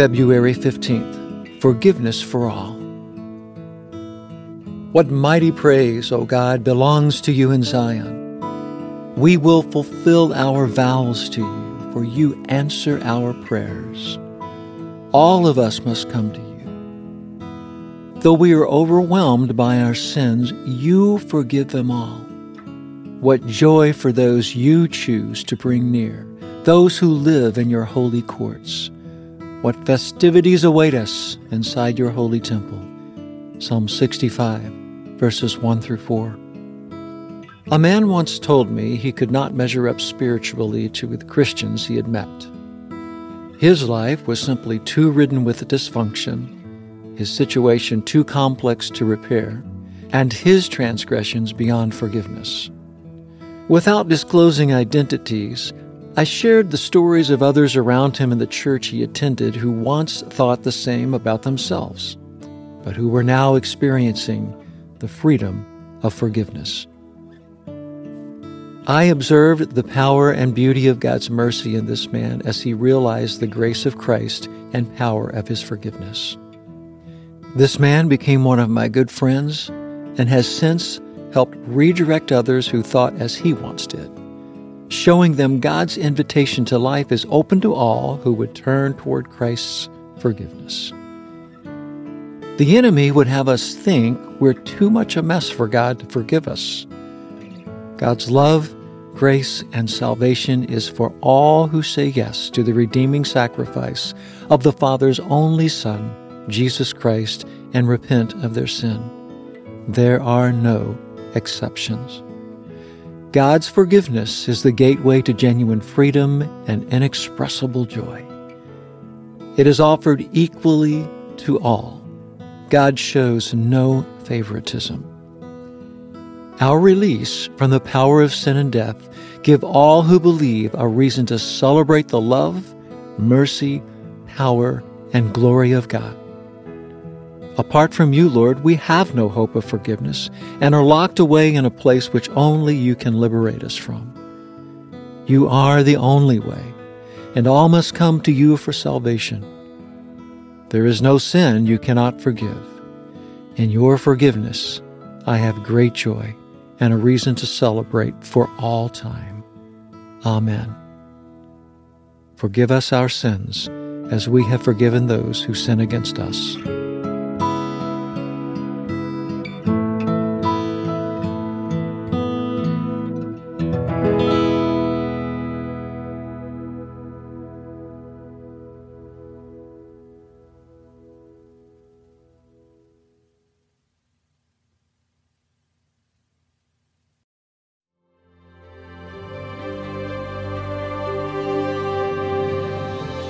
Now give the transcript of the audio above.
February 15th Forgiveness for All. What mighty praise, O God, belongs to you in Zion. We will fulfill our vows to you, for you answer our prayers. All of us must come to you. Though we are overwhelmed by our sins, you forgive them all. What joy for those you choose to bring near, those who live in your holy courts. What festivities await us inside your holy temple. Psalm 65, verses 1 through 4. A man once told me he could not measure up spiritually to the Christians he had met. His life was simply too ridden with dysfunction, his situation too complex to repair, and his transgressions beyond forgiveness. Without disclosing identities, I shared the stories of others around him in the church he attended who once thought the same about themselves, but who were now experiencing the freedom of forgiveness. I observed the power and beauty of God's mercy in this man as he realized the grace of Christ and power of his forgiveness. This man became one of my good friends and has since helped redirect others who thought as he once did showing them God's invitation to life is open to all who would turn toward Christ's forgiveness. The enemy would have us think we're too much a mess for God to forgive us. God's love, grace, and salvation is for all who say yes to the redeeming sacrifice of the Father's only Son, Jesus Christ, and repent of their sin. There are no exceptions. God's forgiveness is the gateway to genuine freedom and inexpressible joy. It is offered equally to all. God shows no favoritism. Our release from the power of sin and death give all who believe a reason to celebrate the love, mercy, power, and glory of God. Apart from you, Lord, we have no hope of forgiveness and are locked away in a place which only you can liberate us from. You are the only way, and all must come to you for salvation. There is no sin you cannot forgive. In your forgiveness, I have great joy and a reason to celebrate for all time. Amen. Forgive us our sins as we have forgiven those who sin against us.